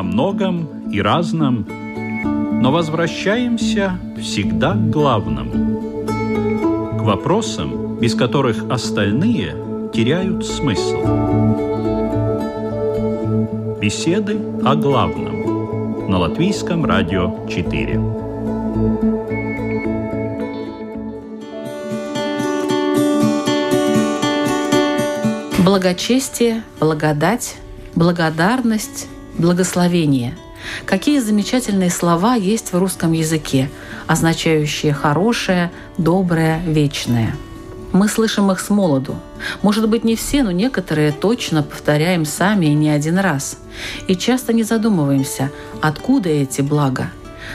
о многом и разном, но возвращаемся всегда к главному, к вопросам, без которых остальные теряют смысл. Беседы о главном на Латвийском радио 4. Благочестие, благодать, благодарность, благословение. Какие замечательные слова есть в русском языке, означающие хорошее, доброе, вечное. Мы слышим их с молоду. Может быть, не все, но некоторые точно повторяем сами и не один раз. И часто не задумываемся, откуда эти блага.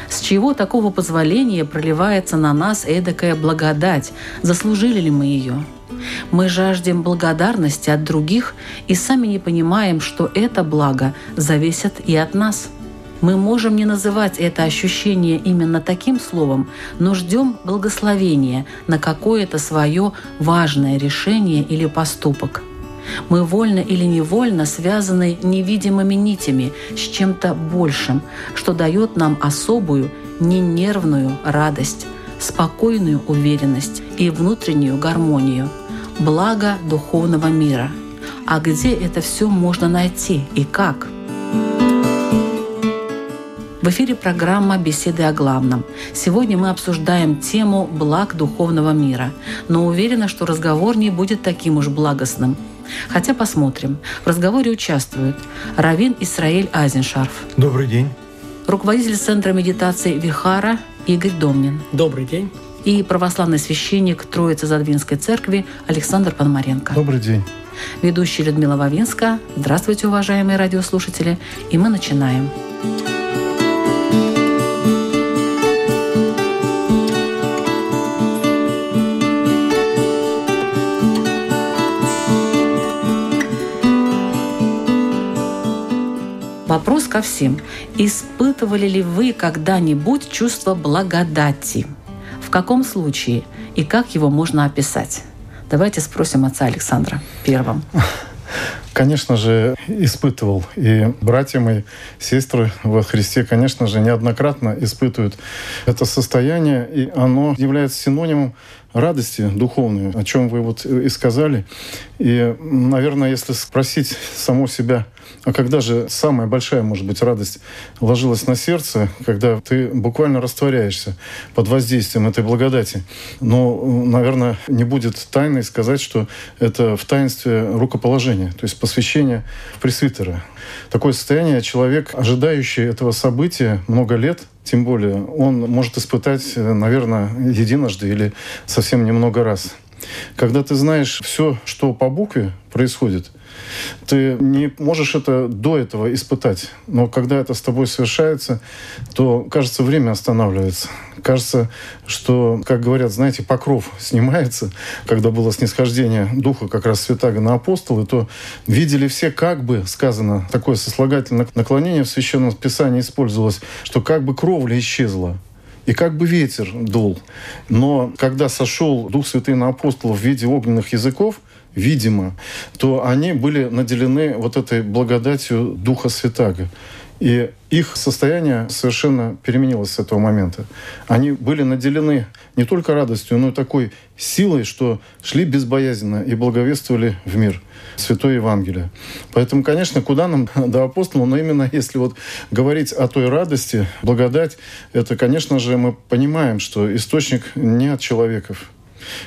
С чего такого позволения проливается на нас эдакая благодать? Заслужили ли мы ее? Мы жаждем благодарности от других и сами не понимаем, что это благо зависит и от нас. Мы можем не называть это ощущение именно таким словом, но ждем благословения на какое-то свое важное решение или поступок. Мы вольно или невольно связаны невидимыми нитями с чем-то большим, что дает нам особую, ненервную радость, спокойную уверенность и внутреннюю гармонию – благо духовного мира. А где это все можно найти и как? В эфире программа «Беседы о главном». Сегодня мы обсуждаем тему благ духовного мира, но уверена, что разговор не будет таким уж благостным. Хотя посмотрим. В разговоре участвуют Равин Исраиль Айзеншарф. Добрый день. Руководитель Центра медитации Вихара Игорь Домнин. Добрый день и православный священник Троицы Задвинской церкви Александр Пономаренко. Добрый день. Ведущая Людмила Вавинска. Здравствуйте, уважаемые радиослушатели. И мы начинаем. Вопрос ко всем. Испытывали ли вы когда-нибудь чувство благодати? В каком случае и как его можно описать? Давайте спросим отца Александра первым. Конечно же, испытывал. И братья мои, сестры во Христе, конечно же, неоднократно испытывают это состояние, и оно является синонимом радости духовной, о чем вы вот и сказали. И, наверное, если спросить саму себя, а когда же самая большая, может быть, радость ложилась на сердце, когда ты буквально растворяешься под воздействием этой благодати? Но, наверное, не будет тайной сказать, что это в таинстве рукоположения, то есть посвящение пресвитера. Такое состояние человек, ожидающий этого события много лет, тем более, он может испытать, наверное, единожды или совсем немного раз. Когда ты знаешь все, что по букве происходит, ты не можешь это до этого испытать. Но когда это с тобой совершается, то, кажется, время останавливается. Кажется, что, как говорят, знаете, покров снимается, когда было снисхождение Духа как раз Святаго на апостолы, то видели все, как бы, сказано, такое сослагательное наклонение в Священном Писании использовалось, что как бы кровля исчезла и как бы ветер дул. Но когда сошел Дух Святый на апостолов в виде огненных языков, видимо, то они были наделены вот этой благодатью Духа Святаго. И их состояние совершенно переменилось с этого момента. Они были наделены не только радостью, но и такой силой, что шли безбоязненно и благовествовали в мир Святое Евангелие. Поэтому, конечно, куда нам до апостола, но именно если вот говорить о той радости, благодать, это, конечно же, мы понимаем, что источник не от человеков,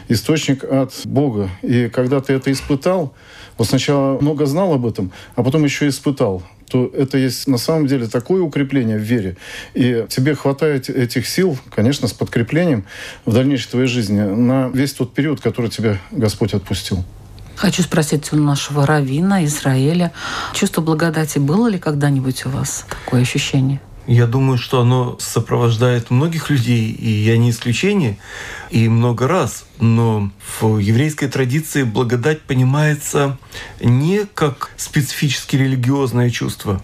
источник от Бога. И когда ты это испытал, вот сначала много знал об этом, а потом еще испытал то это есть на самом деле такое укрепление в вере. И тебе хватает этих сил, конечно, с подкреплением в дальнейшей твоей жизни на весь тот период, который тебя Господь отпустил. Хочу спросить у нашего равина Израиля, чувство благодати было ли когда-нибудь у вас такое ощущение? Я думаю, что оно сопровождает многих людей, и я не исключение, и много раз. Но в еврейской традиции благодать понимается не как специфически религиозное чувство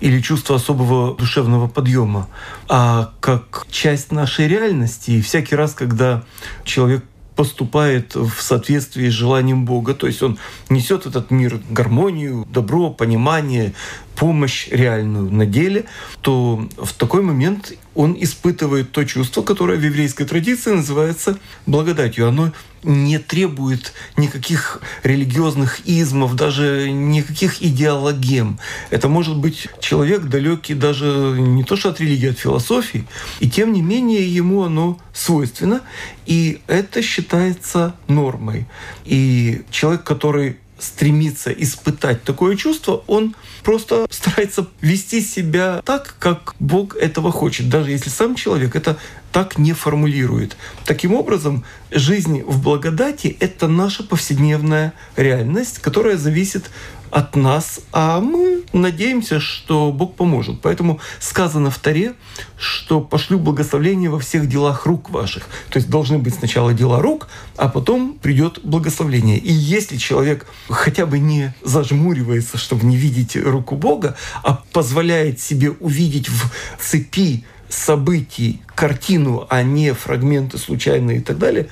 или чувство особого душевного подъема, а как часть нашей реальности. И всякий раз, когда человек поступает в соответствии с желанием Бога. То есть он несет этот мир гармонию, добро, понимание, помощь реальную на деле, то в такой момент он испытывает то чувство, которое в еврейской традиции называется благодатью. Оно не требует никаких религиозных измов, даже никаких идеологем. Это может быть человек далекий даже не то что от религии, а от философии, и тем не менее ему оно свойственно, и это считается нормой. И человек, который стремится испытать такое чувство, он просто старается вести себя так, как Бог этого хочет, даже если сам человек это так не формулирует. Таким образом, жизнь в благодати — это наша повседневная реальность, которая зависит от нас, а мы надеемся, что Бог поможет. Поэтому сказано в Таре, что пошлю благословение во всех делах рук ваших. То есть должны быть сначала дела рук, а потом придет благословение. И если человек хотя бы не зажмуривается, чтобы не видеть руку Бога, а позволяет себе увидеть в цепи событий картину, а не фрагменты случайные и так далее,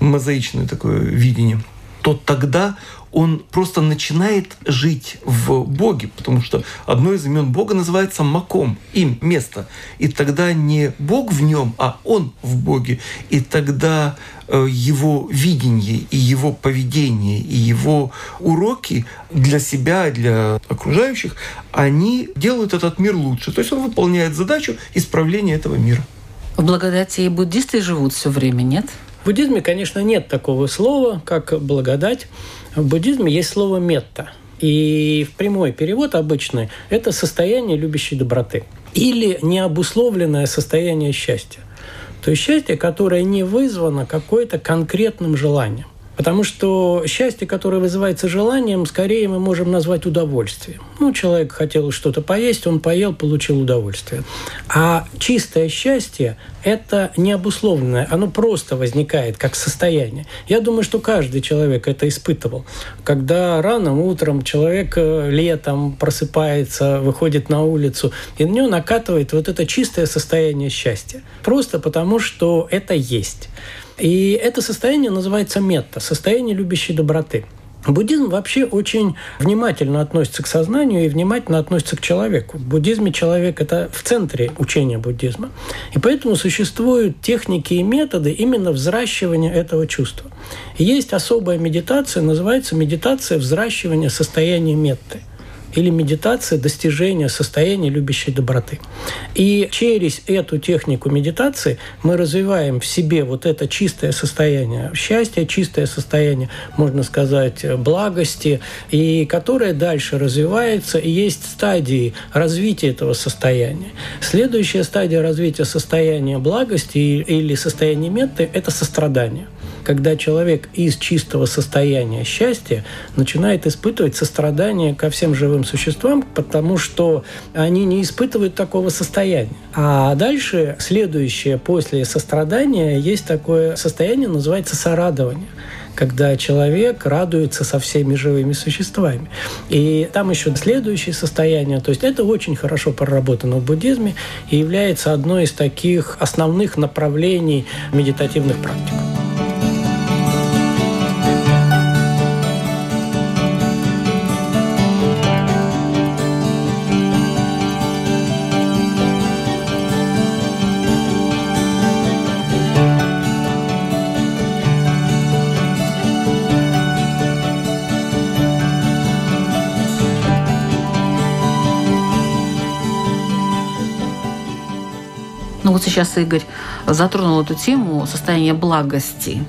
мозаичное такое видение, то тогда он просто начинает жить в Боге, потому что одно из имен Бога называется Маком, им, место. И тогда не Бог в нем, а он в Боге. И тогда э, его видение и его поведение и его уроки для себя, для окружающих, они делают этот мир лучше. То есть он выполняет задачу исправления этого мира. В благодати и буддисты живут все время, нет? В буддизме, конечно, нет такого слова, как благодать. В буддизме есть слово «метта». И в прямой перевод обычный – это состояние любящей доброты или необусловленное состояние счастья. То есть счастье, которое не вызвано какой-то конкретным желанием. Потому что счастье, которое вызывается желанием, скорее мы можем назвать удовольствием. Ну, человек хотел что-то поесть, он поел, получил удовольствие. А чистое счастье – это необусловленное, оно просто возникает как состояние. Я думаю, что каждый человек это испытывал. Когда рано утром человек э, летом просыпается, выходит на улицу, и на него накатывает вот это чистое состояние счастья. Просто потому, что это есть. И это состояние называется метта, состояние любящей доброты. Буддизм вообще очень внимательно относится к сознанию и внимательно относится к человеку. В буддизме человек – это в центре учения буддизма. И поэтому существуют техники и методы именно взращивания этого чувства. И есть особая медитация, называется медитация взращивания состояния метты – или медитация достижения состояния любящей доброты. И через эту технику медитации мы развиваем в себе вот это чистое состояние счастья, чистое состояние, можно сказать, благости, и которое дальше развивается, и есть стадии развития этого состояния. Следующая стадия развития состояния благости или состояния метты – это сострадание когда человек из чистого состояния счастья начинает испытывать сострадание ко всем живым существам, потому что они не испытывают такого состояния. А дальше, следующее после сострадания, есть такое состояние, называется сорадование когда человек радуется со всеми живыми существами. И там еще следующее состояние. То есть это очень хорошо проработано в буддизме и является одной из таких основных направлений медитативных практик. Ну вот сейчас Игорь затронул эту тему состояния благости.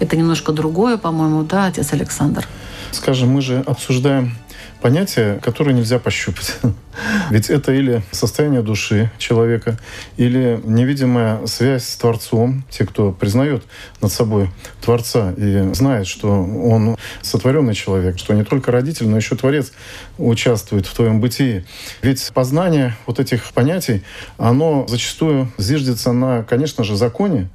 Это немножко другое, по-моему, да, отец Александр? Скажем, мы же обсуждаем понятие, которое нельзя пощупать. Ведь это или состояние души человека, или невидимая связь с Творцом. Те, кто признает над собой Творца и знает, что он сотворенный человек, что не только родитель, но еще Творец участвует в твоем бытии. Ведь познание вот этих понятий, оно зачастую зиждется на, конечно же, законе,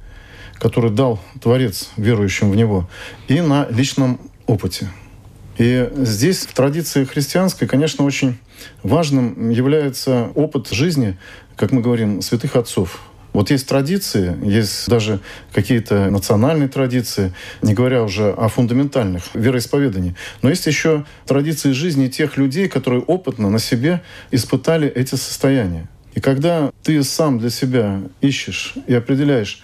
который дал Творец верующим в Него, и на личном опыте. И здесь в традиции христианской, конечно, очень важным является опыт жизни, как мы говорим, святых отцов. Вот есть традиции, есть даже какие-то национальные традиции, не говоря уже о фундаментальных вероисповеданиях. Но есть еще традиции жизни тех людей, которые опытно на себе испытали эти состояния. И когда ты сам для себя ищешь и определяешь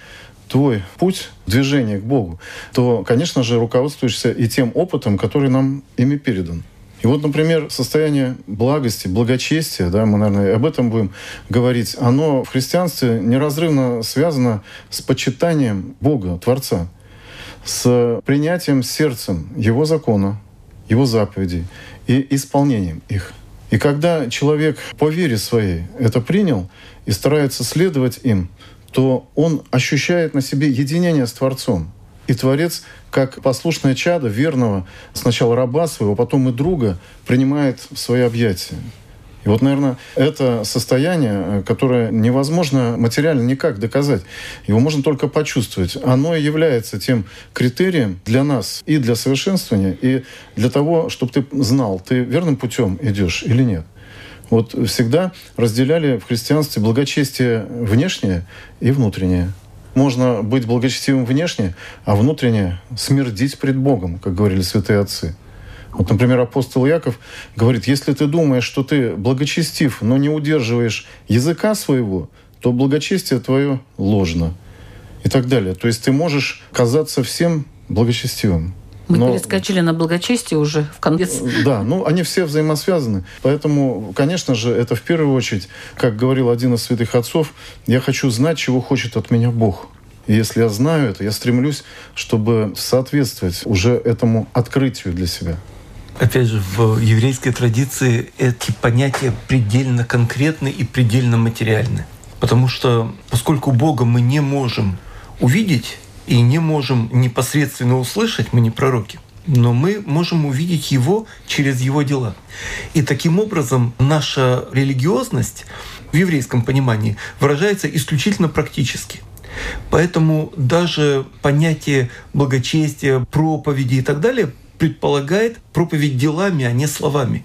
твой путь движения к Богу, то, конечно же, руководствуешься и тем опытом, который нам ими передан. И вот, например, состояние благости, благочестия, да, мы, наверное, об этом будем говорить, оно в христианстве неразрывно связано с почитанием Бога, Творца, с принятием сердцем Его закона, Его заповедей и исполнением их. И когда человек по вере своей это принял и старается следовать им, то он ощущает на себе единение с Творцом. И Творец, как послушное чадо верного, сначала раба своего, потом и друга, принимает в свои объятия. И вот, наверное, это состояние, которое невозможно материально никак доказать, его можно только почувствовать. Оно и является тем критерием для нас и для совершенствования, и для того, чтобы ты знал, ты верным путем идешь или нет. Вот всегда разделяли в христианстве благочестие внешнее и внутреннее. Можно быть благочестивым внешне, а внутренне смердить пред Богом, как говорили святые отцы. Вот, например, апостол Яков говорит, если ты думаешь, что ты благочестив, но не удерживаешь языка своего, то благочестие твое ложно. И так далее. То есть ты можешь казаться всем благочестивым. Мы Но, перескочили на благочестие уже в конец. Да, ну они все взаимосвязаны. Поэтому, конечно же, это в первую очередь, как говорил один из святых отцов, я хочу знать, чего хочет от меня Бог. И если я знаю это, я стремлюсь, чтобы соответствовать уже этому открытию для себя. Опять же, в еврейской традиции эти понятия предельно конкретны и предельно материальны. Потому что поскольку Бога мы не можем увидеть, и не можем непосредственно услышать, мы не пророки, но мы можем увидеть Его через Его дела. И таким образом наша религиозность в еврейском понимании выражается исключительно практически. Поэтому даже понятие благочестия, проповеди и так далее предполагает проповедь делами, а не словами.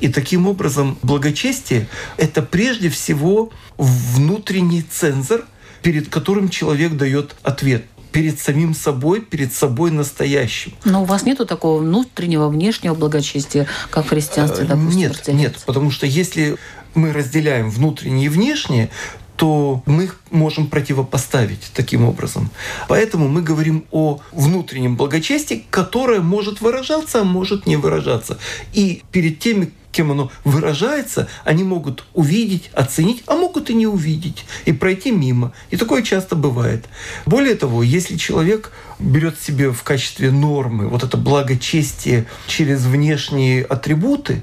И таким образом благочестие — это прежде всего внутренний цензор, перед которым человек дает ответ — перед самим собой, перед собой настоящим. Но у вас нету такого внутреннего, внешнего благочестия, как в христианстве, э, допустим, Нет, нет, потому что если мы разделяем внутреннее и внешнее, то мы их можем противопоставить таким образом. Поэтому мы говорим о внутреннем благочестии, которое может выражаться, а может не выражаться. И перед теми, кем оно выражается, они могут увидеть, оценить, а могут и не увидеть, и пройти мимо. И такое часто бывает. Более того, если человек берет себе в качестве нормы вот это благочестие через внешние атрибуты,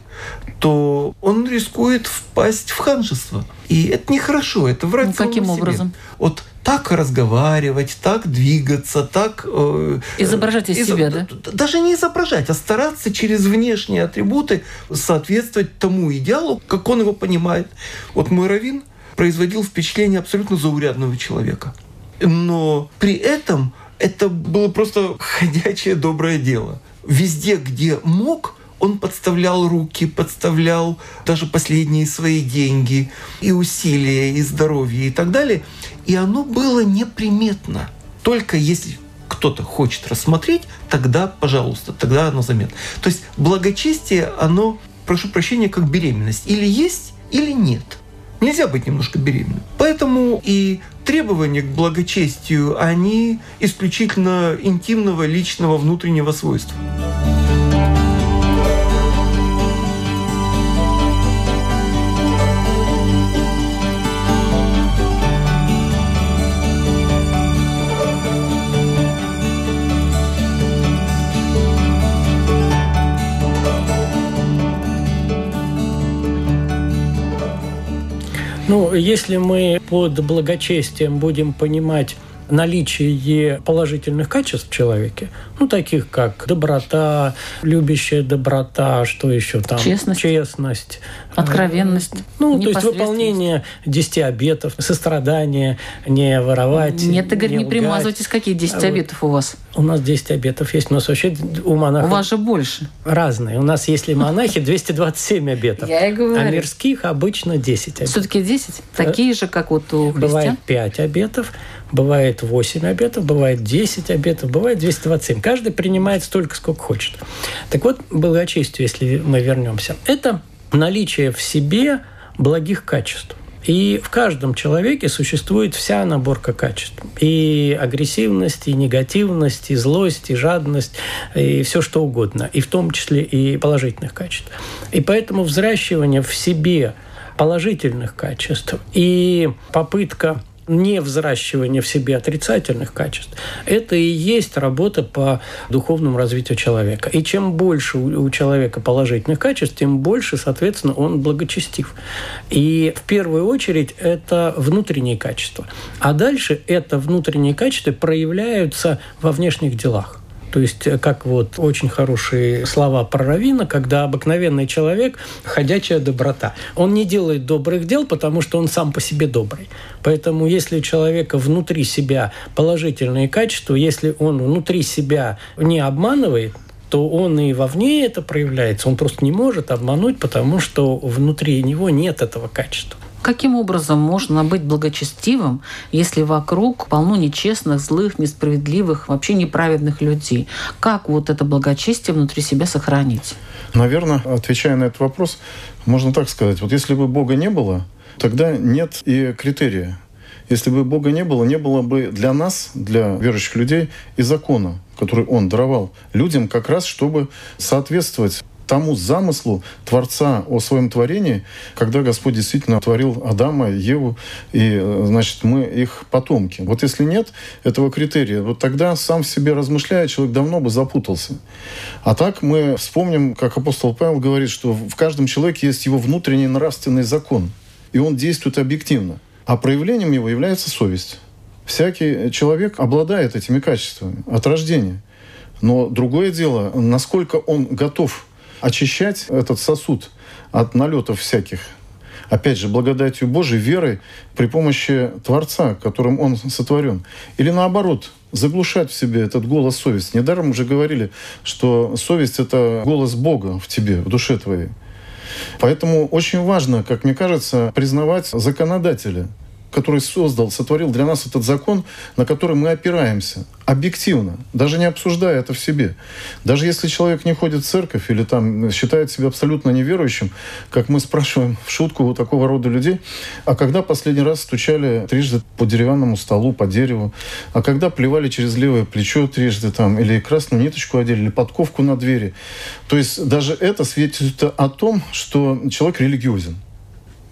то он рискует впасть в ханжество. И это нехорошо, это врать ну, Каким себе. образом? Вот так разговаривать, так двигаться, так... Э, изображать из из, себя, да? Даже не изображать, а стараться через внешние атрибуты соответствовать тому идеалу, как он его понимает. Вот мой раввин производил впечатление абсолютно заурядного человека. Но при этом это было просто ходячее доброе дело. Везде, где мог, он подставлял руки, подставлял даже последние свои деньги и усилия, и здоровье и так далее. И оно было неприметно. Только если кто-то хочет рассмотреть, тогда, пожалуйста, тогда оно заметно. То есть благочестие, оно, прошу прощения, как беременность. Или есть, или нет. Нельзя быть немножко беременным. Поэтому и требования к благочестию, они исключительно интимного, личного, внутреннего свойства. Ну, если мы под благочестием будем понимать наличие положительных качеств в человеке, ну, таких как доброта, любящая доброта, что еще там? Честность. Честность. Откровенность. Ну, то есть выполнение 10 обетов, сострадание, не воровать. Нет, Игорь, не, не примазывайтесь. Какие 10 А обетов у вас? У нас 10 обетов есть. У нас вообще у монахов У вас же больше. разные. У нас, если монахи, 227 обетов. Я и говорю. А мирских обычно 10 обетов. Все-таки 10? Такие же, как вот у христиан? Бывает 5 обетов, бывает 8 обетов, бывает 10 обетов, бывает 227. Каждый принимает столько, сколько хочет. Так вот, благочестие, если мы вернемся, это наличие в себе благих качеств. И в каждом человеке существует вся наборка качеств. И агрессивность, и негативность, и злость, и жадность, и все что угодно. И в том числе и положительных качеств. И поэтому взращивание в себе положительных качеств и попытка не взращивание в себе отрицательных качеств, это и есть работа по духовному развитию человека. И чем больше у человека положительных качеств, тем больше, соответственно, он благочестив. И в первую очередь это внутренние качества. А дальше это внутренние качества проявляются во внешних делах. То есть, э, как вот очень хорошие слова про Равина, когда обыкновенный человек – ходячая доброта. Он не делает добрых дел, потому что он сам по себе добрый. Поэтому если у человека внутри себя положительные качества, если он внутри себя не обманывает, то он и вовне это проявляется. Он просто не может обмануть, потому что внутри него нет этого качества. Каким образом можно быть благочестивым, если вокруг полно нечестных, злых, несправедливых, вообще неправедных людей? Как вот это благочестие внутри себя сохранить? Наверное, отвечая на этот вопрос, можно так сказать. Вот если бы Бога не было, тогда нет и критерия. Если бы Бога не было, не было бы для нас, для верующих людей, и закона, который Он даровал людям как раз, чтобы соответствовать тому замыслу Творца о своем творении, когда Господь действительно творил Адама, Еву, и, значит, мы их потомки. Вот если нет этого критерия, вот тогда сам в себе размышляя, человек давно бы запутался. А так мы вспомним, как апостол Павел говорит, что в каждом человеке есть его внутренний нравственный закон, и он действует объективно. А проявлением его является совесть. Всякий человек обладает этими качествами от рождения. Но другое дело, насколько он готов очищать этот сосуд от налетов всяких. Опять же, благодатью Божией, верой при помощи Творца, которым он сотворен. Или наоборот, заглушать в себе этот голос совести. Недаром уже говорили, что совесть — это голос Бога в тебе, в душе твоей. Поэтому очень важно, как мне кажется, признавать законодателя, который создал, сотворил для нас этот закон, на который мы опираемся объективно, даже не обсуждая это в себе. Даже если человек не ходит в церковь или там считает себя абсолютно неверующим, как мы спрашиваем в шутку у такого рода людей, а когда последний раз стучали трижды по деревянному столу, по дереву, а когда плевали через левое плечо трижды там, или красную ниточку одели, или подковку на двери. То есть даже это свидетельствует о том, что человек религиозен.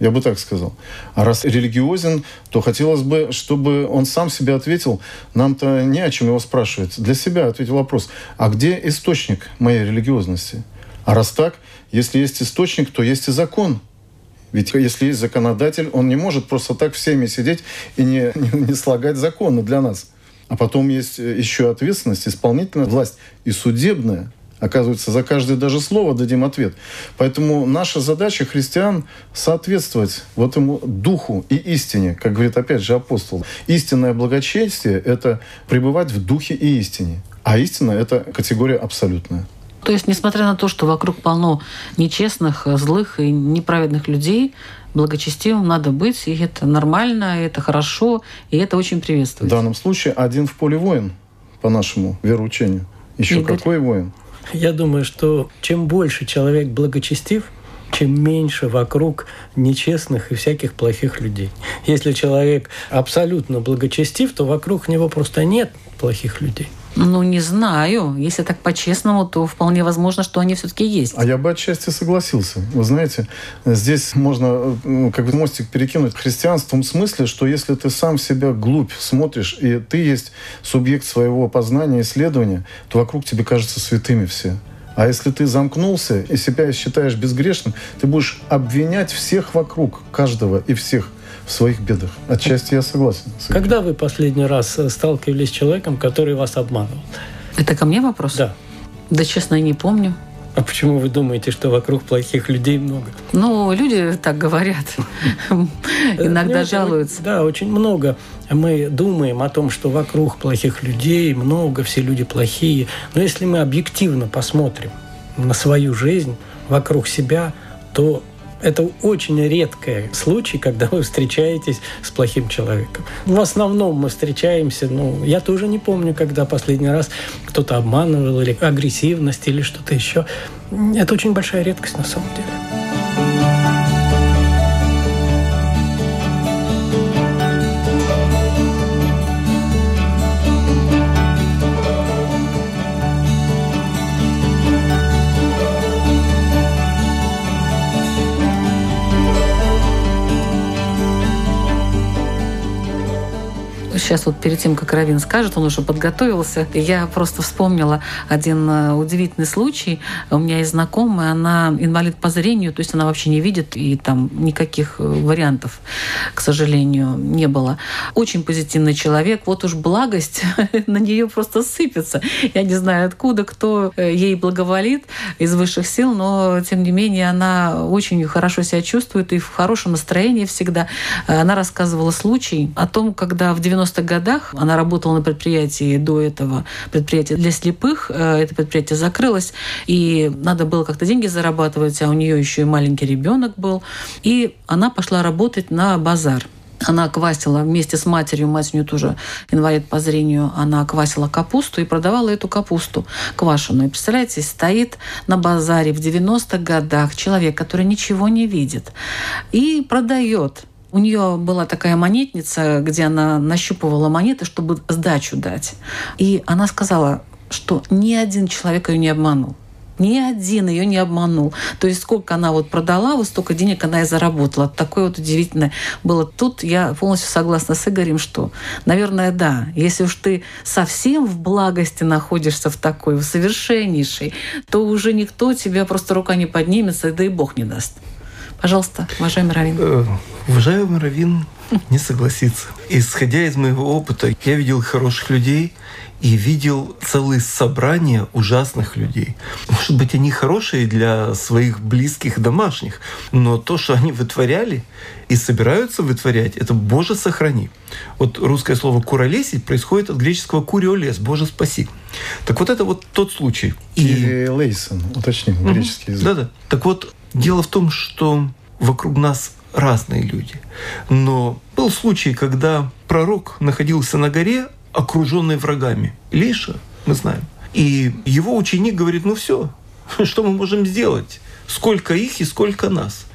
Я бы так сказал. А раз религиозен, то хотелось бы, чтобы он сам себе ответил. Нам-то не о чем его спрашивать. Для себя ответил вопрос. А где источник моей религиозности? А раз так, если есть источник, то есть и закон. Ведь если есть законодатель, он не может просто так всеми сидеть и не, не, не слагать законы для нас. А потом есть еще ответственность, исполнительная власть и судебная. Оказывается, за каждое даже слово дадим ответ. Поэтому наша задача христиан соответствовать вот этому духу и истине, как говорит опять же апостол. Истинное благочестие — это пребывать в духе и истине. А истина — это категория абсолютная. То есть, несмотря на то, что вокруг полно нечестных, злых и неправедных людей, благочестивым надо быть, и это нормально, и это хорошо, и это очень приветствуется. В данном случае один в поле воин, по нашему вероучению. Еще Игорь. какой воин? Я думаю, что чем больше человек благочестив, чем меньше вокруг нечестных и всяких плохих людей. Если человек абсолютно благочестив, то вокруг него просто нет плохих людей. Ну, не знаю. Если так по-честному, то вполне возможно, что они все-таки есть. А я бы отчасти согласился. Вы знаете, здесь можно ну, как бы мостик перекинуть христианство в том смысле, что если ты сам себя глубь смотришь, и ты есть субъект своего познания, исследования, то вокруг тебе кажется святыми все. А если ты замкнулся и себя считаешь безгрешным, ты будешь обвинять всех вокруг, каждого и всех – в своих бедах. Отчасти я согласен. Когда вы последний раз э, сталкивались с человеком, который вас обманывал? Это ко мне вопрос? Да. Да, честно, не помню. А почему вы думаете, что вокруг плохих людей много? Ну, люди так говорят. Иногда жалуются. Да, очень много. Мы думаем о том, что вокруг плохих людей много, все люди плохие. Но если мы объективно посмотрим на свою жизнь, вокруг себя, то это очень редкий случай, когда вы встречаетесь с плохим человеком. В основном мы встречаемся, ну, я тоже не помню, когда последний раз кто-то обманывал или агрессивность или что-то еще. Это очень большая редкость на самом деле. Сейчас вот перед тем, как Равин скажет, он уже подготовился. Я просто вспомнила один э, удивительный случай. У меня есть знакомая, она инвалид по зрению, то есть она вообще не видит, и там никаких э, вариантов, к сожалению, не было. Очень позитивный человек. Вот уж благость на нее просто сыпется. Я не знаю, откуда, кто э, ей благоволит из высших сил, но тем не менее она очень хорошо себя чувствует и в хорошем настроении всегда. Она рассказывала случай о том, когда в 90 90-х годах она работала на предприятии до этого, предприятие для слепых. Э, это предприятие закрылось, и надо было как-то деньги зарабатывать, а у нее еще и маленький ребенок был. И она пошла работать на базар. Она квасила вместе с матерью, мать у нее тоже инвалид по зрению, она квасила капусту и продавала эту капусту квашеную. представляете, стоит на базаре в 90-х годах человек, который ничего не видит, и продает у нее была такая монетница, где она нащупывала монеты, чтобы сдачу дать. И она сказала, что ни один человек ее не обманул. Ни один ее не обманул. То есть сколько она вот продала, вот столько денег она и заработала. Такое вот удивительное было. Тут я полностью согласна с Игорем, что, наверное, да, если уж ты совсем в благости находишься в такой, в совершеннейшей, то уже никто тебя просто рука не поднимется, да и Бог не даст. Пожалуйста, уважаемый Равин. Э, уважаемый Равин не согласится. Исходя из моего опыта, я видел хороших людей и видел целые собрания ужасных людей. Может быть, они хорошие для своих близких домашних, но то, что они вытворяли и собираются вытворять, это «Боже, сохрани». Вот русское слово «куролесить» происходит от греческого «куриолес» – «Боже, спаси». Так вот это вот тот случай. И... Лейсон, уточним, греческий язык. Да-да. Так вот, Дело в том, что вокруг нас разные люди. Но был случай, когда пророк находился на горе, окруженный врагами. Лиша, мы знаем. И его ученик говорит, ну все, что мы можем сделать? Сколько их и сколько нас?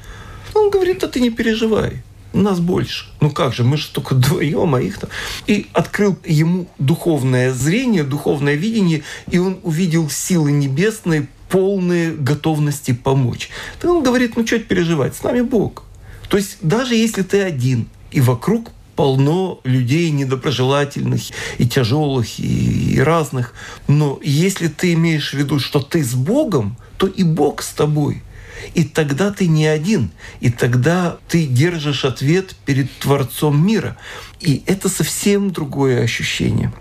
Он говорит, да ты не переживай, нас больше. Ну как же, мы же только вдвоем, а их там. И открыл ему духовное зрение, духовное видение, и он увидел силы небесные, полные готовности помочь. Так он говорит, ну что переживать, с нами Бог. То есть даже если ты один, и вокруг полно людей недоброжелательных и тяжелых, и, и разных. Но если ты имеешь в виду, что ты с Богом, то и Бог с тобой. И тогда ты не один, и тогда ты держишь ответ перед Творцом мира. И это совсем другое ощущение.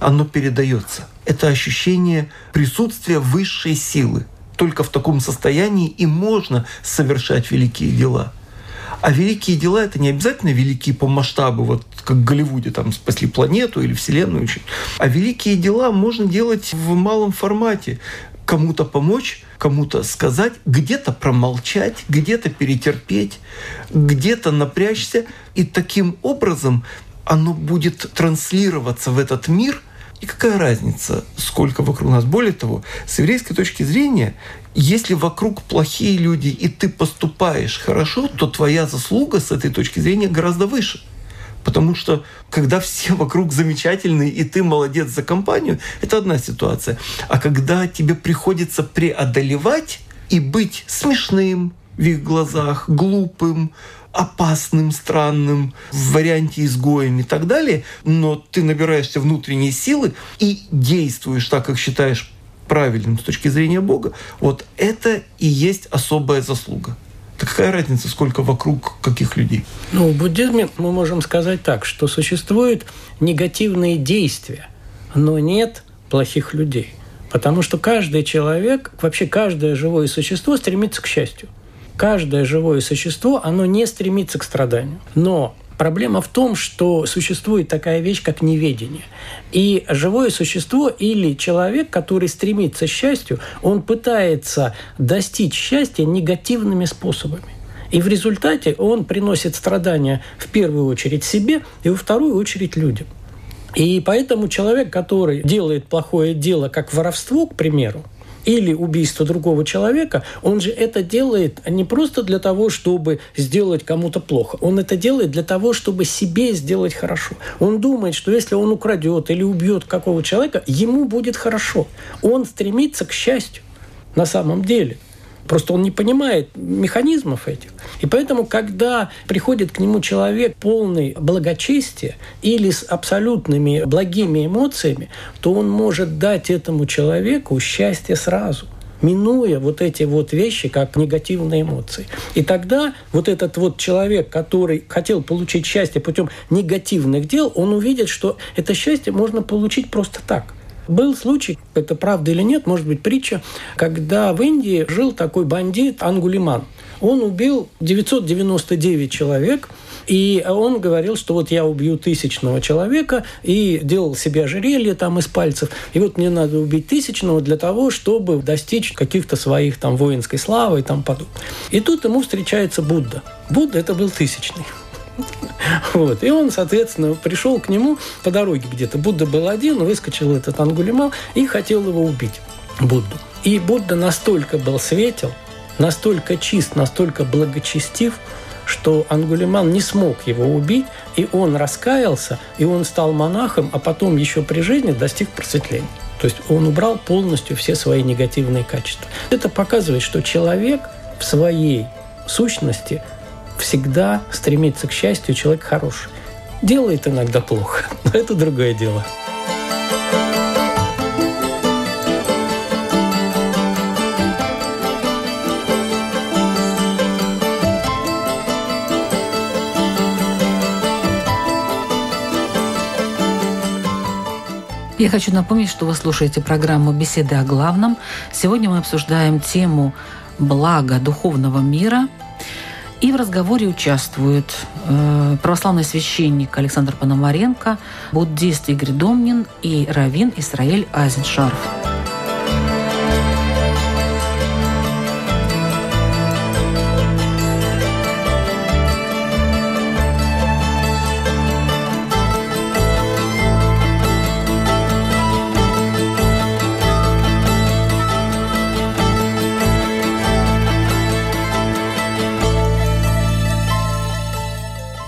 Оно передается это ощущение присутствия высшей силы. Только в таком состоянии и можно совершать великие дела. А великие дела это не обязательно великие по масштабу, вот как в Голливуде там спасли планету или Вселенную. А великие дела можно делать в малом формате. Кому-то помочь, кому-то сказать, где-то промолчать, где-то перетерпеть, где-то напрячься. И таким образом оно будет транслироваться в этот мир – и какая разница, сколько вокруг нас? Более того, с еврейской точки зрения, если вокруг плохие люди, и ты поступаешь хорошо, то твоя заслуга с этой точки зрения гораздо выше. Потому что когда все вокруг замечательные, и ты молодец за компанию, это одна ситуация. А когда тебе приходится преодолевать и быть смешным в их глазах, глупым, опасным, странным, в варианте изгоем и так далее, но ты набираешься внутренней силы и действуешь так, как считаешь правильным с точки зрения Бога, вот это и есть особая заслуга. Так какая разница, сколько вокруг каких людей? Ну, в буддизме мы можем сказать так, что существуют негативные действия, но нет плохих людей. Потому что каждый человек, вообще каждое живое существо стремится к счастью. Каждое живое существо, оно не стремится к страданию. Но Проблема в том, что существует такая вещь, как неведение. И живое существо или человек, который стремится к счастью, он пытается достичь счастья негативными способами. И в результате он приносит страдания в первую очередь себе и во вторую очередь людям. И поэтому человек, который делает плохое дело, как воровство, к примеру, или убийство другого человека, он же это делает не просто для того, чтобы сделать кому-то плохо. Он это делает для того, чтобы себе сделать хорошо. Он думает, что если он украдет или убьет какого человека, ему будет хорошо. Он стремится к счастью на самом деле – Просто он не понимает механизмов этих. И поэтому, когда приходит к нему человек полный благочестия или с абсолютными благими эмоциями, то он может дать этому человеку счастье сразу минуя вот эти вот вещи, как негативные эмоции. И тогда вот этот вот человек, который хотел получить счастье путем негативных дел, он увидит, что это счастье можно получить просто так – был случай, это правда или нет, может быть притча, когда в Индии жил такой бандит Ангулиман. Он убил 999 человек, и он говорил, что вот я убью тысячного человека и делал себе ожерелье там из пальцев. И вот мне надо убить тысячного для того, чтобы достичь каких-то своих там воинской славы и там подобное. И тут ему встречается Будда. Будда это был тысячный. Вот. И он, соответственно, пришел к нему по дороге где-то. Будда был один, выскочил этот Ангулимал и хотел его убить, Будду. И Будда настолько был светел, настолько чист, настолько благочестив, что Ангулиман не смог его убить, и он раскаялся, и он стал монахом, а потом еще при жизни достиг просветления. То есть он убрал полностью все свои негативные качества. Это показывает, что человек в своей сущности всегда стремится к счастью человек хороший. Делает иногда плохо, но это другое дело. Я хочу напомнить, что вы слушаете программу «Беседы о главном». Сегодня мы обсуждаем тему блага духовного мира – и в разговоре участвуют э, православный священник Александр Пономаренко, буддист Игорь Домнин и раввин Исраэль Айзеншарф.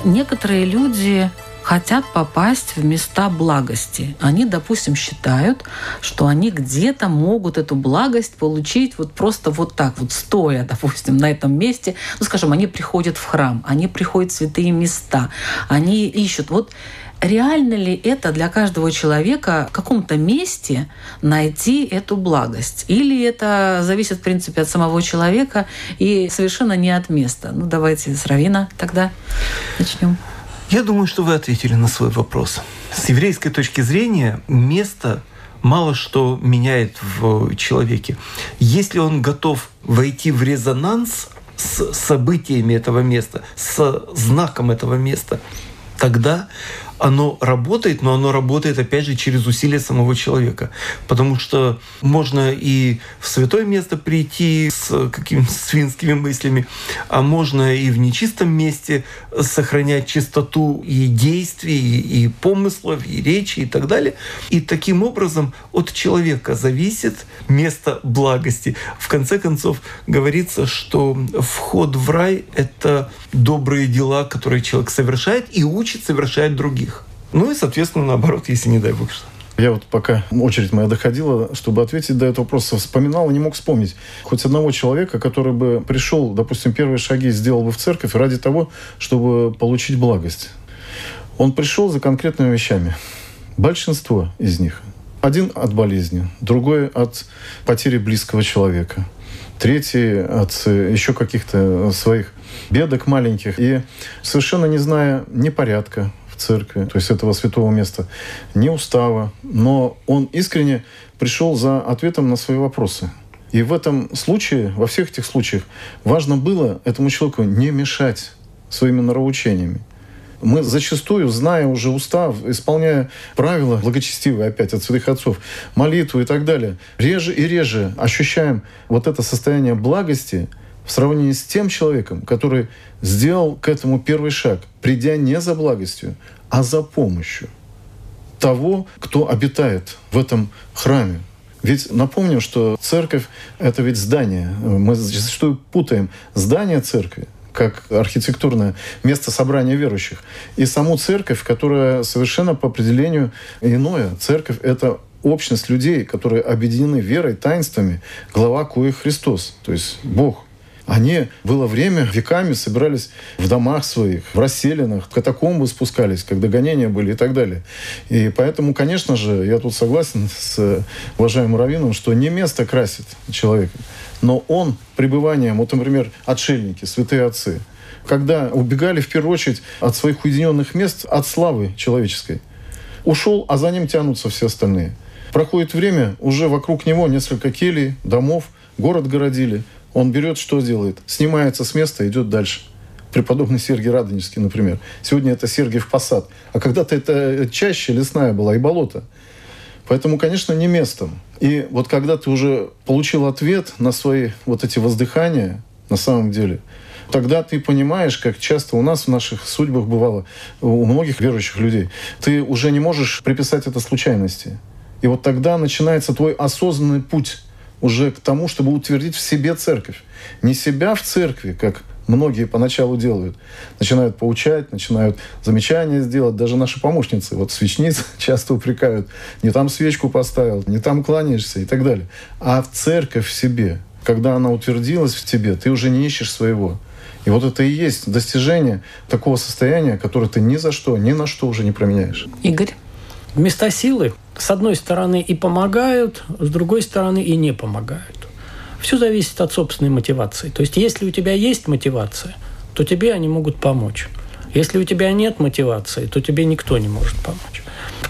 Некоторые люди хотят попасть в места благости. Они, допустим, считают, что они где-то могут эту благость получить вот просто вот так, вот стоя, допустим, на этом месте. Ну, скажем, они приходят в храм, они приходят в святые места, они ищут. Вот реально ли это для каждого человека в каком-то месте найти эту благость? Или это зависит, в принципе, от самого человека и совершенно не от места? Ну, давайте с Равина тогда начнем. Я думаю, что вы ответили на свой вопрос. С еврейской точки зрения место мало что меняет в человеке. Если он готов войти в резонанс с событиями этого места, с знаком этого места, тогда оно работает, но оно работает, опять же, через усилия самого человека. Потому что можно и в святое место прийти с какими-то свинскими мыслями, а можно и в нечистом месте сохранять чистоту и действий, и помыслов, и речи, и так далее. И таким образом от человека зависит место благости. В конце концов, говорится, что вход в рай — это добрые дела, которые человек совершает и учит совершать других. Ну и, соответственно, наоборот, если не дай бог что. Я вот пока очередь моя доходила, чтобы ответить до этого вопроса, вспоминал и не мог вспомнить хоть одного человека, который бы пришел, допустим, первые шаги сделал бы в церковь ради того, чтобы получить благость. Он пришел за конкретными вещами. Большинство из них. Один от болезни, другой от потери близкого человека, третий от еще каких-то своих бедок маленьких. И совершенно не зная ни порядка в церкви, то есть этого святого места, ни устава, но он искренне пришел за ответом на свои вопросы. И в этом случае, во всех этих случаях, важно было этому человеку не мешать своими нравоучениями. Мы зачастую, зная уже устав, исполняя правила благочестивые опять от святых отцов, молитву и так далее, реже и реже ощущаем вот это состояние благости в сравнении с тем человеком, который сделал к этому первый шаг, придя не за благостью, а за помощью того, кто обитает в этом храме. Ведь напомним, что церковь — это ведь здание. Мы зачастую путаем здание церкви как архитектурное место собрания верующих. И саму церковь, которая совершенно по определению иное. Церковь — это общность людей, которые объединены верой, таинствами, глава коих Христос, то есть Бог. Они было время, веками собирались в домах своих, в расселенных, в катакомбы спускались, когда гонения были и так далее. И поэтому, конечно же, я тут согласен с уважаемым Равином, что не место красит человека, но он пребыванием, вот, например, отшельники, святые отцы, когда убегали в первую очередь от своих уединенных мест, от славы человеческой. Ушел, а за ним тянутся все остальные. Проходит время, уже вокруг него несколько келей, домов, город городили. Он берет, что делает? Снимается с места, идет дальше. Преподобный Сергий Радонежский, например. Сегодня это Сергиев Посад. А когда-то это чаще лесная была и болото. Поэтому, конечно, не местом. И вот когда ты уже получил ответ на свои вот эти воздыхания, на самом деле, тогда ты понимаешь, как часто у нас в наших судьбах бывало, у многих верующих людей, ты уже не можешь приписать это случайности. И вот тогда начинается твой осознанный путь уже к тому, чтобы утвердить в себе церковь. Не себя в церкви, как многие поначалу делают. Начинают поучать, начинают замечания сделать. Даже наши помощницы, вот свечницы часто упрекают. Не там свечку поставил, не там кланяешься и так далее. А в церковь в себе, когда она утвердилась в тебе, ты уже не ищешь своего. И вот это и есть достижение такого состояния, которое ты ни за что, ни на что уже не променяешь. Игорь? Места силы, с одной стороны, и помогают, с другой стороны, и не помогают. Все зависит от собственной мотивации. То есть, если у тебя есть мотивация, то тебе они могут помочь. Если у тебя нет мотивации, то тебе никто не может помочь.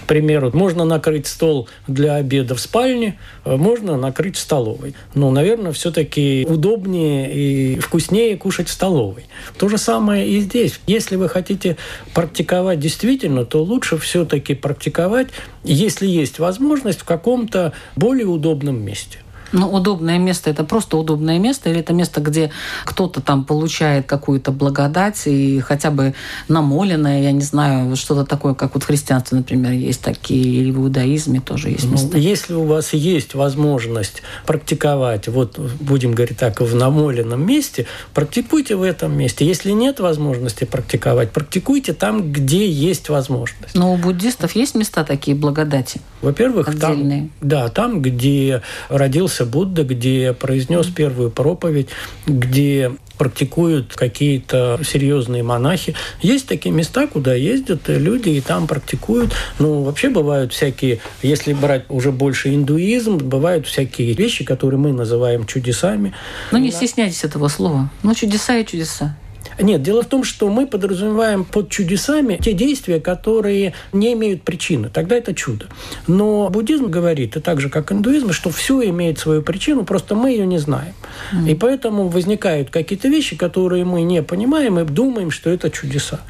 К примеру, можно накрыть стол для обеда в спальне, э, можно накрыть в столовой. Но, наверное, все-таки удобнее и вкуснее кушать в столовой. То же самое и здесь. Если вы хотите практиковать действительно, то лучше все-таки практиковать, если есть возможность, в каком-то более удобном месте. Ну, удобное место – это просто удобное место, или это место, где кто-то там получает какую-то благодать и хотя бы намоленное, я не знаю, что-то такое, как вот в христианстве, например, есть такие, или в иудаизме тоже есть ну, места. Ну, если у вас есть возможность практиковать, вот будем говорить так, в намоленном месте, практикуйте в этом месте. Если нет возможности практиковать, практикуйте там, где есть возможность. Но у буддистов есть места такие благодати? Во-первых, там, да, там, где родился Будда, где произнес первую проповедь, где практикуют какие-то серьезные монахи. Есть такие места, куда ездят люди и там практикуют. Ну, вообще бывают всякие, если брать уже больше индуизм, бывают всякие вещи, которые мы называем чудесами. Ну, не стесняйтесь этого слова. Ну, чудеса и чудеса. Нет, дело в том, что мы подразумеваем под чудесами те действия, которые не имеют причины. Тогда это чудо. Но буддизм говорит, и так же, как индуизм, что все имеет свою причину, просто мы ее не знаем. Mm. И поэтому возникают какие-то вещи, которые мы не понимаем и думаем, что это чудеса.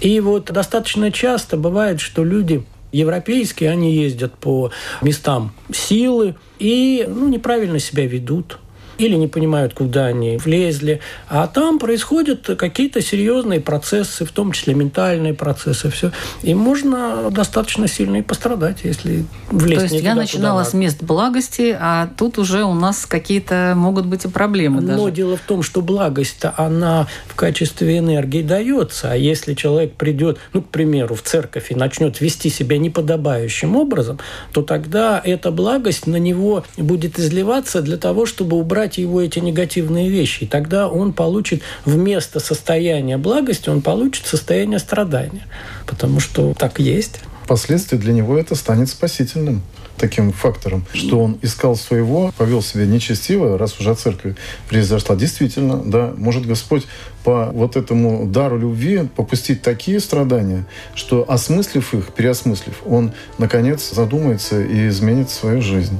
И вот достаточно часто бывает, что люди европейские, они ездят по местам силы и ну, неправильно себя ведут или не понимают, куда они влезли. А там происходят какие-то серьезные процессы, в том числе ментальные процессы, все. И можно достаточно сильно и пострадать, если влезть То есть я начинала с мест благости, а тут уже у нас какие-то могут быть и проблемы. Но даже. дело в том, что благость-то она в качестве энергии дается. А если человек придет, ну, к примеру, в церковь и начнет вести себя неподобающим образом, то тогда эта благость на него будет изливаться для того, чтобы убрать убрать его эти негативные вещи. И тогда он получит вместо состояния благости, он получит состояние страдания. Потому что так есть. Впоследствии для него это станет спасительным. таким фактором, что он искал своего, повел себя нечестиво, раз уже от церкви произошла. Действительно, да, может Господь по вот этому дару любви попустить такие страдания, что осмыслив их, переосмыслив, он, наконец, задумается и изменит свою жизнь.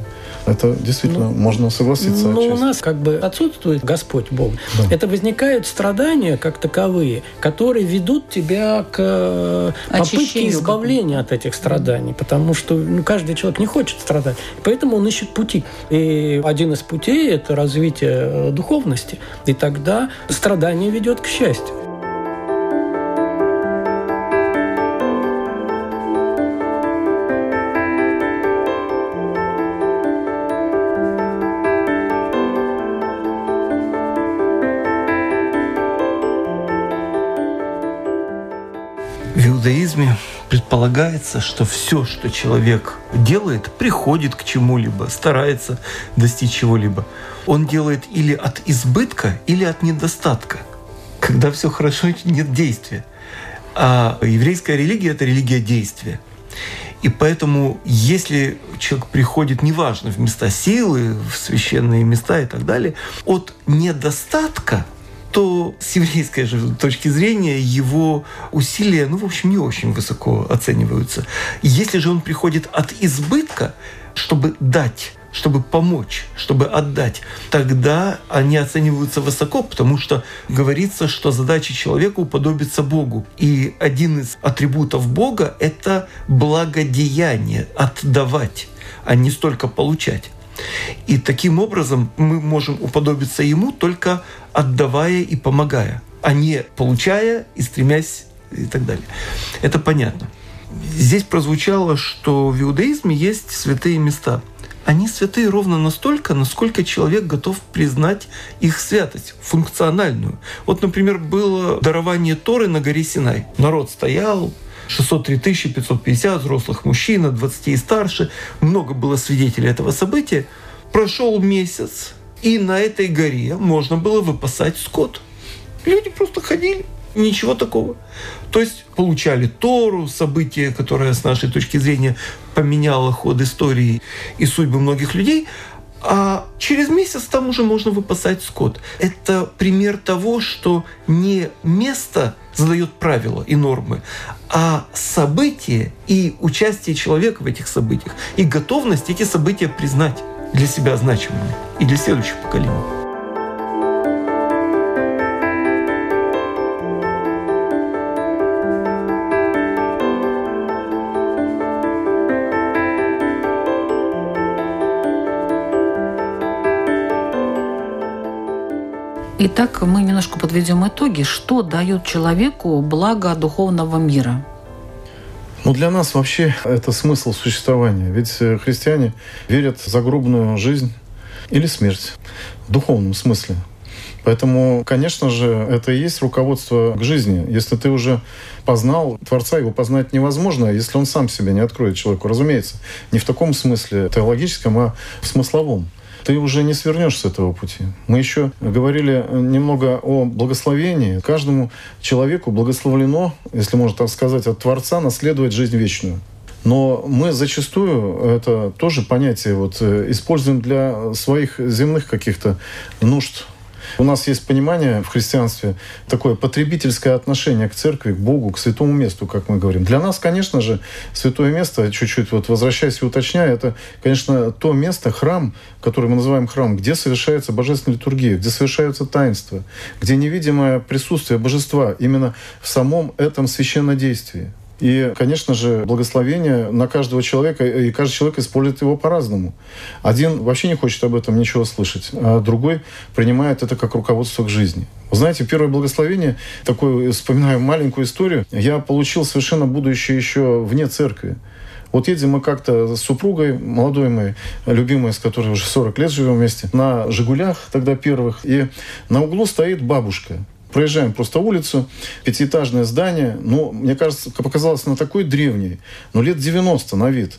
Это действительно ну, можно согласиться. Но у нас как бы отсутствует Господь Бог. Да. Это возникают страдания как таковые, которые ведут тебя к э, попытке избавления от этих страданий, потому что ну, каждый человек не хочет страдать, поэтому он ищет пути. И один из путей – это развитие э, духовности, и тогда страдание ведет к счастью. Иудаизме предполагается, что все, что человек делает, приходит к чему-либо, старается достичь чего-либо. Он делает или от избытка, или от недостатка. Когда все хорошо, нет действия. А еврейская религия — это религия действия. И поэтому, если человек приходит, неважно, в места силы, в священные места и так далее, от недостатка — то с еврейской же точки зрения его усилия, ну, в общем, не очень высоко оцениваются. Если же он приходит от избытка, чтобы дать чтобы помочь, чтобы отдать, тогда они оцениваются высоко, потому что говорится, что задача человека уподобиться Богу. И один из атрибутов Бога — это благодеяние, отдавать, а не столько получать. И таким образом мы можем уподобиться Ему только отдавая и помогая, а не получая и стремясь и так далее. Это понятно. Здесь прозвучало, что в иудаизме есть святые места. Они святые ровно настолько, насколько человек готов признать их святость, функциональную. Вот, например, было дарование Торы на горе Синай. Народ стоял, 603 550 взрослых мужчин, от 20 и старше. Много было свидетелей этого события. Прошел месяц, и на этой горе можно было выпасать скот. Люди просто ходили, ничего такого. То есть получали Тору, событие, которое с нашей точки зрения поменяло ход истории и судьбы многих людей, а через месяц там уже можно выпасать скот. Это пример того, что не место задает правила и нормы, а события и участие человека в этих событиях, и готовность эти события признать для себя значимыми и для следующих поколений. Итак, мы немножко подведем итоги. Что дает человеку благо духовного мира? Ну, для нас вообще это смысл существования. Ведь э, христиане верят в загробную жизнь или смерть в духовном смысле. Поэтому, конечно же, это и есть руководство к жизни. Если ты уже познал Творца, его познать невозможно, если он сам себя не откроет человеку. Разумеется, не в таком смысле теологическом, а в смысловом ты уже не свернешь с этого пути. Мы еще говорили немного о благословении. Каждому человеку благословлено, если можно так сказать, от Творца наследовать жизнь вечную. Но мы зачастую это тоже понятие вот, э, используем для своих земных каких-то нужд, у нас есть понимание в христианстве, такое потребительское отношение к церкви, к Богу, к святому месту, как мы говорим. Для нас, конечно же, святое место, чуть-чуть вот возвращаясь и уточняя, это, конечно, то место, храм, который мы называем храм, где совершается божественная литургия, где совершаются таинства, где невидимое присутствие божества именно в самом этом священнодействии. И, конечно же, благословение на каждого человека, и каждый человек использует его по-разному. Один вообще не хочет об этом ничего слышать, а другой принимает это как руководство к жизни. Вы знаете, первое благословение, такое, вспоминаю маленькую историю, я получил совершенно будущее еще вне церкви. Вот едем мы как-то с супругой, молодой моей, любимой, с которой уже 40 лет живем вместе, на «Жигулях» тогда первых, и на углу стоит бабушка. Проезжаем просто улицу, пятиэтажное здание, ну, мне кажется, показалось на такой древней, но лет 90 на вид.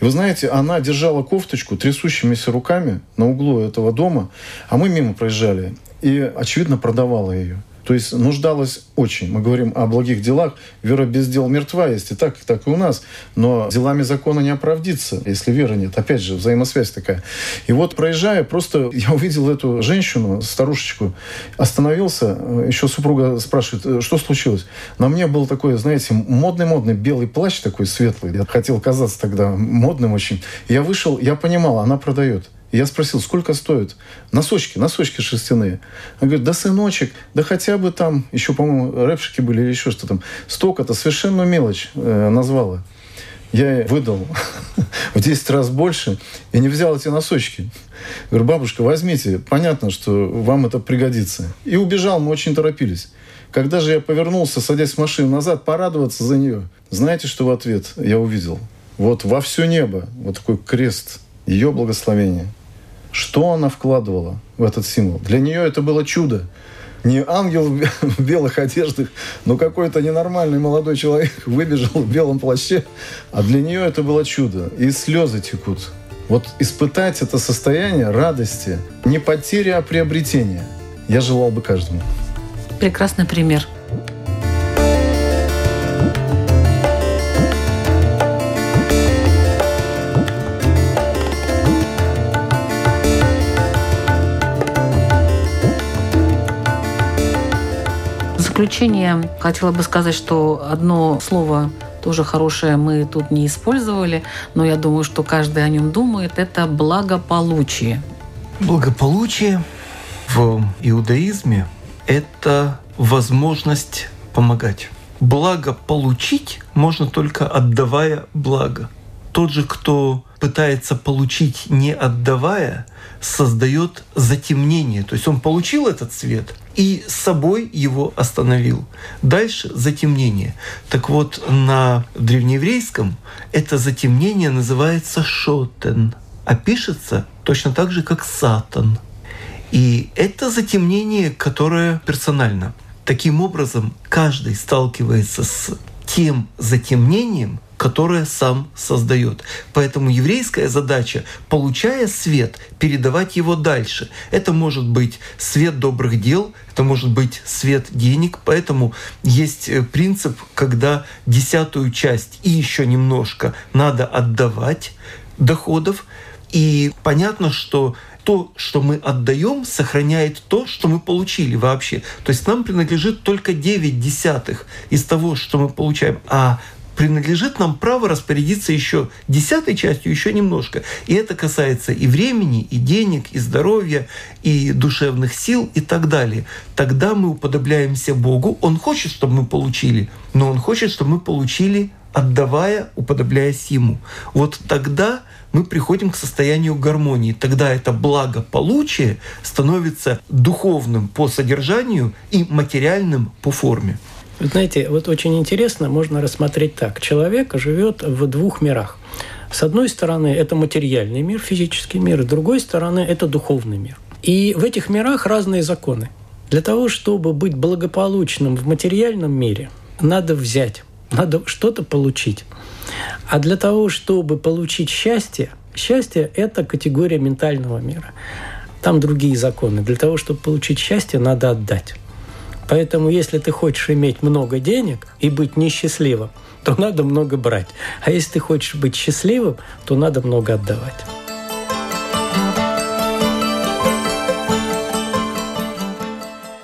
И вы знаете, она держала кофточку трясущимися руками на углу этого дома, а мы мимо проезжали, и, очевидно, продавала ее. То есть нуждалась очень. Мы говорим о благих делах. Вера без дел мертва есть. И так, и так и у нас. Но делами закона не оправдится, если веры нет. Опять же, взаимосвязь такая. И вот проезжая, просто я увидел эту женщину, старушечку, остановился, еще супруга спрашивает, что случилось? На мне был такой, знаете, модный-модный белый плащ такой светлый. Я хотел казаться тогда модным очень. Я вышел, я понимал, она продает. Я спросил, сколько стоят? Носочки, носочки шерстяные. Он говорит, да, сыночек, да хотя бы там, еще, по-моему, рэпшики были или еще что там. Столько-то, совершенно мелочь э, назвала. Я выдал в 10 раз больше и не взял эти носочки. Говорю, бабушка, возьмите, понятно, что вам это пригодится. И убежал, мы очень торопились. Когда же я повернулся, садясь в машину назад, порадоваться за нее, знаете, что в ответ я увидел? Вот во все небо, вот такой крест, ее благословение – что она вкладывала в этот символ? Для нее это было чудо. Не ангел в белых одеждах, но какой-то ненормальный молодой человек выбежал в белом плаще, а для нее это было чудо. И слезы текут. Вот испытать это состояние радости, не потери, а приобретения, я желал бы каждому. Прекрасный пример. Заключение хотела бы сказать, что одно слово тоже хорошее мы тут не использовали, но я думаю, что каждый о нем думает, это благополучие. Благополучие в иудаизме – это возможность помогать. Благо получить можно только отдавая благо. Тот же, кто пытается получить не отдавая, создает затемнение. То есть он получил этот цвет и собой его остановил. Дальше затемнение. Так вот, на древнееврейском это затемнение называется шотен, а пишется точно так же, как сатан. И это затемнение, которое персонально. Таким образом, каждый сталкивается с тем затемнением, которое сам создает. Поэтому еврейская задача, получая свет, передавать его дальше. Это может быть свет добрых дел, это может быть свет денег. Поэтому есть э, принцип, когда десятую часть и еще немножко надо отдавать доходов. И понятно, что то, что мы отдаем, сохраняет то, что мы получили вообще. То есть нам принадлежит только 9 десятых из того, что мы получаем. А принадлежит нам право распорядиться еще десятой частью, еще немножко. И это касается и времени, и денег, и здоровья, и душевных сил и так далее. Тогда мы уподобляемся Богу. Он хочет, чтобы мы получили, но Он хочет, чтобы мы получили, отдавая, уподобляясь Ему. Вот тогда мы приходим к состоянию гармонии. Тогда это благополучие становится духовным по содержанию и материальным по форме. Вы знаете, вот очень интересно, можно рассмотреть так. Человек живет в двух мирах. С одной стороны, это материальный мир, физический мир, с другой стороны, это духовный мир. И в этих мирах разные законы. Для того, чтобы быть благополучным в материальном мире, надо взять, надо что-то получить. А для того, чтобы получить счастье, счастье – это категория ментального мира. Там другие законы. Для того, чтобы получить счастье, надо отдать. Поэтому, если ты хочешь иметь много денег и быть несчастливым, то надо много брать. А если ты хочешь быть счастливым, то надо много отдавать.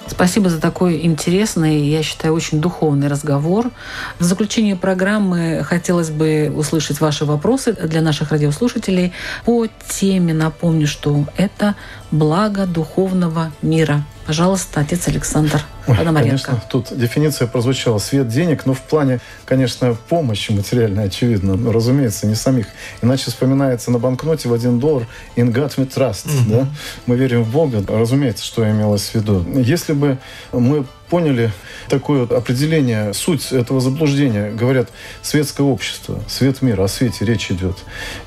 Спасибо за такой интересный, я считаю, очень духовный разговор. В заключение программы хотелось бы услышать ваши вопросы для наших радиослушателей по теме. Напомню, что это благо духовного мира. Пожалуйста, отец Александр Пономаренко. Конечно, тут дефиниция прозвучала «свет денег», но в плане, конечно, помощи материальной, очевидно, но, разумеется, не самих. Иначе вспоминается на банкноте в один доллар «In God we trust», угу. да? Мы верим в Бога, разумеется, что имелось в виду. Если бы мы поняли такое определение, суть этого заблуждения. Говорят, светское общество, свет мира, о свете речь идет.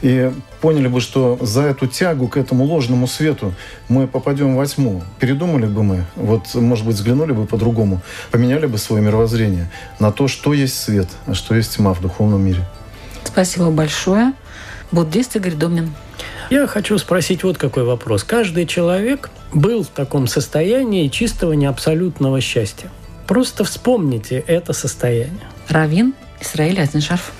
И поняли бы, что за эту тягу к этому ложному свету мы попадем во тьму. Передумали бы мы, вот, может быть, взглянули бы по-другому, поменяли бы свое мировоззрение на то, что есть свет, а что есть тьма в духовном мире. Спасибо большое. Буддист Игорь Домнин. Я хочу спросить вот какой вопрос. Каждый человек был в таком состоянии чистого неабсолютного счастья. Просто вспомните это состояние. Равин Исраиль Азиншарф.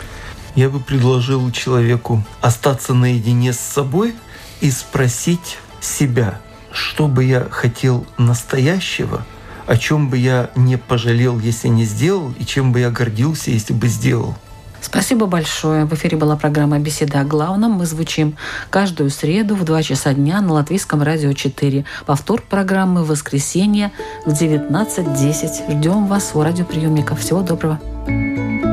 Я бы предложил человеку остаться наедине с собой и спросить себя, что бы я хотел настоящего, о чем бы я не пожалел, если не сделал, и чем бы я гордился, если бы сделал. Спасибо большое. В эфире была программа «Беседа о главном». Мы звучим каждую среду в 2 часа дня на Латвийском радио 4. Повтор программы в воскресенье в 19.10. Ждем вас у радиоприемников. Всего доброго. thank you